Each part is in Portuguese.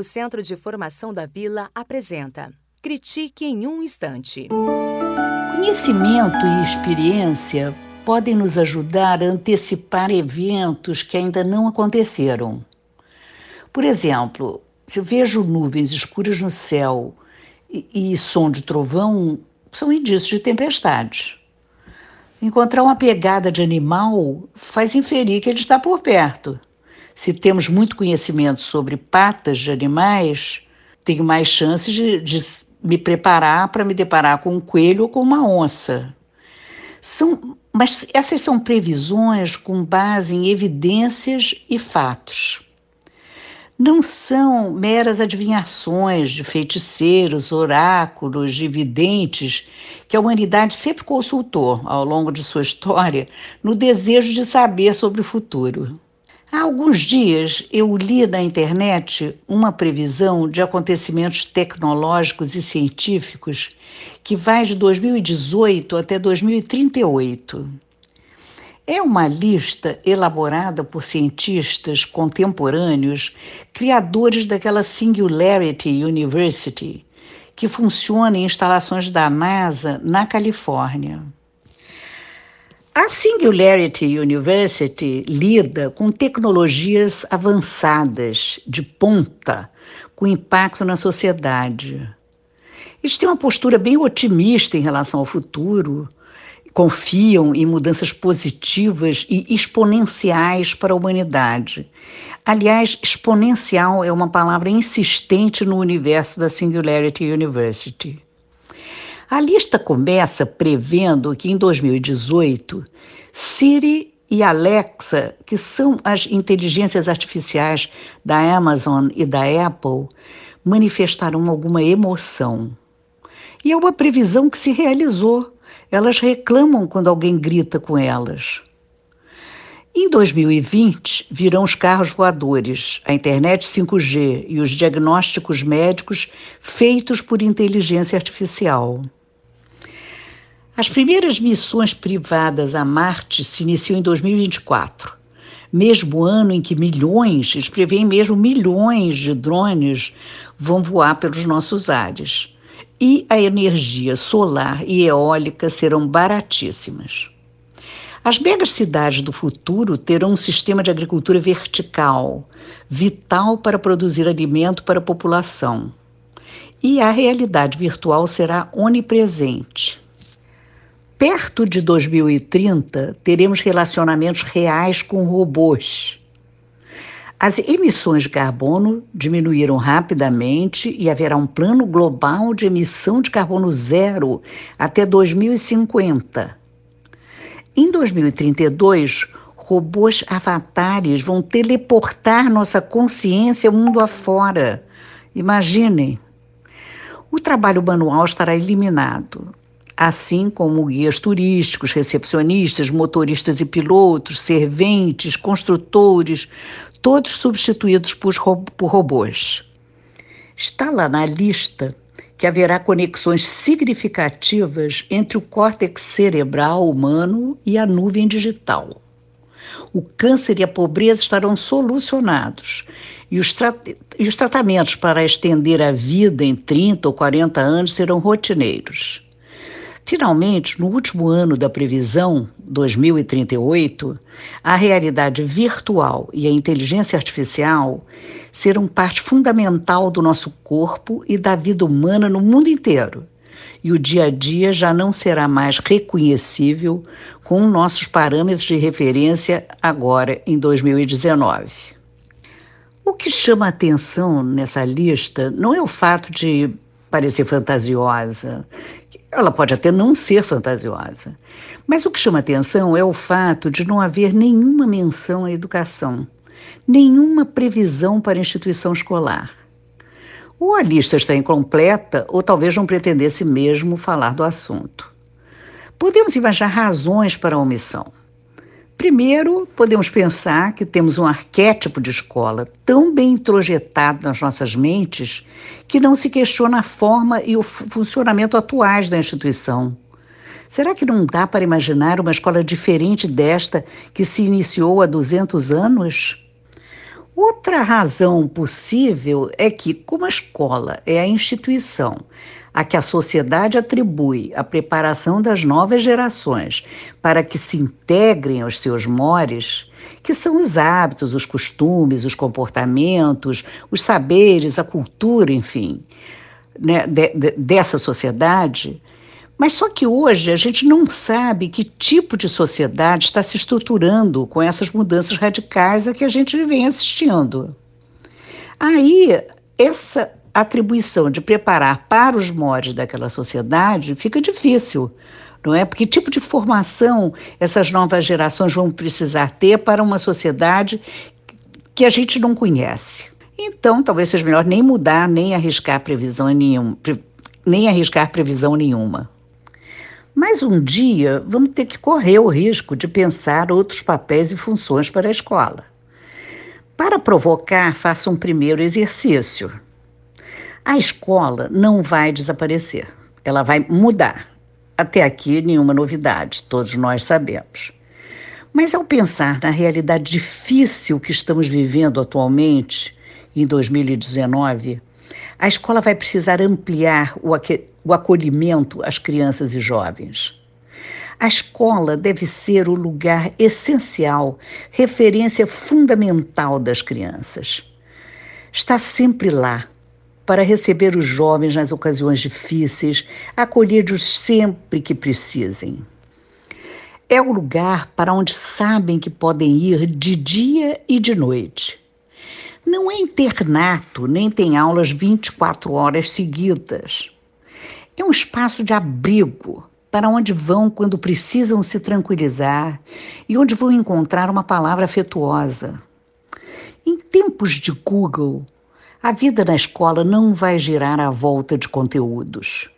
O Centro de Formação da Vila apresenta Critique em um Instante. Conhecimento e experiência podem nos ajudar a antecipar eventos que ainda não aconteceram. Por exemplo, se eu vejo nuvens escuras no céu e, e som de trovão, são indícios de tempestade. Encontrar uma pegada de animal faz inferir que ele está por perto. Se temos muito conhecimento sobre patas de animais, tenho mais chances de, de me preparar para me deparar com um coelho ou com uma onça. São, mas essas são previsões com base em evidências e fatos não são meras adivinhações de feiticeiros, oráculos, de videntes que a humanidade sempre consultou ao longo de sua história no desejo de saber sobre o futuro. Há alguns dias eu li na internet uma previsão de acontecimentos tecnológicos e científicos que vai de 2018 até 2038. É uma lista elaborada por cientistas contemporâneos, criadores daquela Singularity University, que funciona em instalações da NASA na Califórnia. A Singularity University lida com tecnologias avançadas, de ponta, com impacto na sociedade. Eles têm uma postura bem otimista em relação ao futuro, confiam em mudanças positivas e exponenciais para a humanidade. Aliás, exponencial é uma palavra insistente no universo da Singularity University. A lista começa prevendo que em 2018, Siri e Alexa, que são as inteligências artificiais da Amazon e da Apple, manifestarão alguma emoção. E é uma previsão que se realizou elas reclamam quando alguém grita com elas. Em 2020, virão os carros voadores, a internet 5G e os diagnósticos médicos feitos por inteligência artificial. As primeiras missões privadas a Marte se iniciam em 2024, mesmo ano em que milhões, eles preveem mesmo milhões de drones vão voar pelos nossos ares e a energia solar e eólica serão baratíssimas. As megacidades do futuro terão um sistema de agricultura vertical, vital para produzir alimento para a população. E a realidade virtual será onipresente. Perto de 2030, teremos relacionamentos reais com robôs as emissões de carbono diminuíram rapidamente e haverá um plano global de emissão de carbono zero até 2050. Em 2032, robôs avatares vão teleportar nossa consciência mundo afora. Imaginem. O trabalho manual estará eliminado, assim como guias turísticos, recepcionistas, motoristas e pilotos, serventes, construtores, todos substituídos por, robôs. Está lá na lista que haverá conexões significativas entre o córtex cerebral humano e a nuvem digital. O câncer e a pobreza estarão solucionados e os, e os tratamentos para estender a vida em 30 ou 40 anos serão rotineiros. Finalmente, no último ano da previsão, 2038, a realidade virtual e a inteligência artificial serão parte fundamental do nosso corpo e da vida humana no mundo inteiro. E o dia a dia já não será mais reconhecível com nossos parâmetros de referência agora em 2019. O que chama a atenção nessa lista não é o fato de parecer fantasiosa. Ela pode até não ser fantasiosa. Mas o que chama atenção é o fato de não haver nenhuma menção à educação, nenhuma previsão para a instituição escolar. Ou a lista está incompleta, ou talvez não pretendesse mesmo falar do assunto. Podemos imaginar razões para a omissão. Primeiro, podemos pensar que temos um arquétipo de escola tão bem introjetado nas nossas mentes que não se questiona a forma e o funcionamento atuais da instituição. Será que não dá para imaginar uma escola diferente desta que se iniciou há 200 anos? Outra razão possível é que, como a escola é a instituição a que a sociedade atribui a preparação das novas gerações para que se integrem aos seus mores, que são os hábitos, os costumes, os comportamentos, os saberes, a cultura, enfim, né, de, de, dessa sociedade. Mas só que hoje a gente não sabe que tipo de sociedade está se estruturando com essas mudanças radicais a que a gente vem assistindo. Aí, essa atribuição de preparar para os modos daquela sociedade fica difícil, não é? Porque tipo de formação essas novas gerações vão precisar ter para uma sociedade que a gente não conhece? Então, talvez seja melhor nem mudar, nem arriscar previsão nenhuma, nem arriscar previsão nenhuma. Mas um dia vamos ter que correr o risco de pensar outros papéis e funções para a escola. Para provocar, faça um primeiro exercício. A escola não vai desaparecer, ela vai mudar. Até aqui, nenhuma novidade, todos nós sabemos. Mas ao pensar na realidade difícil que estamos vivendo atualmente, em 2019, a escola vai precisar ampliar o, o acolhimento às crianças e jovens. A escola deve ser o lugar essencial, referência fundamental das crianças. Está sempre lá, para receber os jovens nas ocasiões difíceis, acolher-os sempre que precisem. É o lugar para onde sabem que podem ir de dia e de noite. Não é internato, nem tem aulas 24 horas seguidas. É um espaço de abrigo para onde vão quando precisam se tranquilizar e onde vão encontrar uma palavra afetuosa. Em tempos de Google, a vida na escola não vai girar à volta de conteúdos.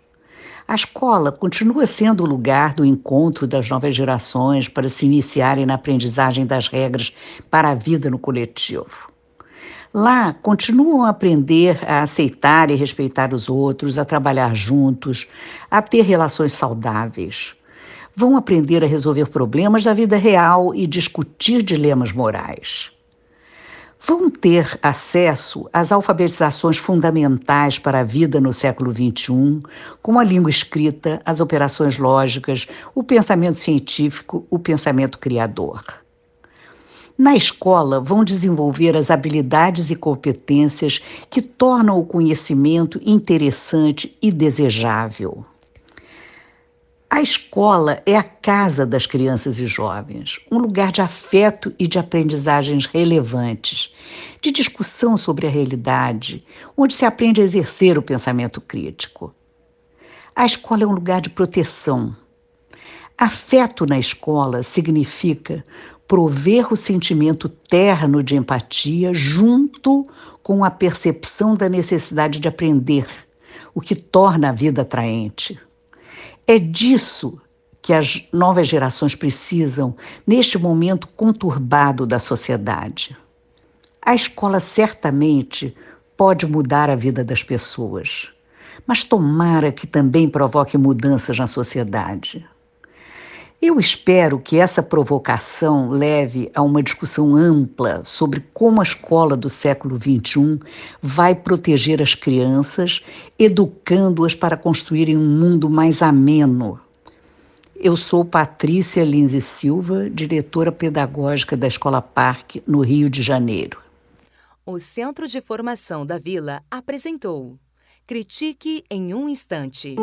A escola continua sendo o lugar do encontro das novas gerações para se iniciarem na aprendizagem das regras para a vida no coletivo. Lá, continuam a aprender a aceitar e respeitar os outros, a trabalhar juntos, a ter relações saudáveis. Vão aprender a resolver problemas da vida real e discutir dilemas morais vão ter acesso às alfabetizações fundamentais para a vida no século XXI, como a língua escrita, as operações lógicas, o pensamento científico, o pensamento criador. Na escola, vão desenvolver as habilidades e competências que tornam o conhecimento interessante e desejável. A escola é a casa das crianças e jovens, um lugar de afeto e de aprendizagens relevantes, de discussão sobre a realidade, onde se aprende a exercer o pensamento crítico. A escola é um lugar de proteção. Afeto na escola significa prover o sentimento terno de empatia junto com a percepção da necessidade de aprender, o que torna a vida atraente. É disso que as novas gerações precisam neste momento conturbado da sociedade. A escola certamente pode mudar a vida das pessoas, mas tomara que também provoque mudanças na sociedade. Eu espero que essa provocação leve a uma discussão ampla sobre como a escola do século XXI vai proteger as crianças, educando-as para construírem um mundo mais ameno. Eu sou Patrícia Linze Silva, diretora pedagógica da Escola Parque, no Rio de Janeiro. O Centro de Formação da Vila apresentou Critique em um Instante.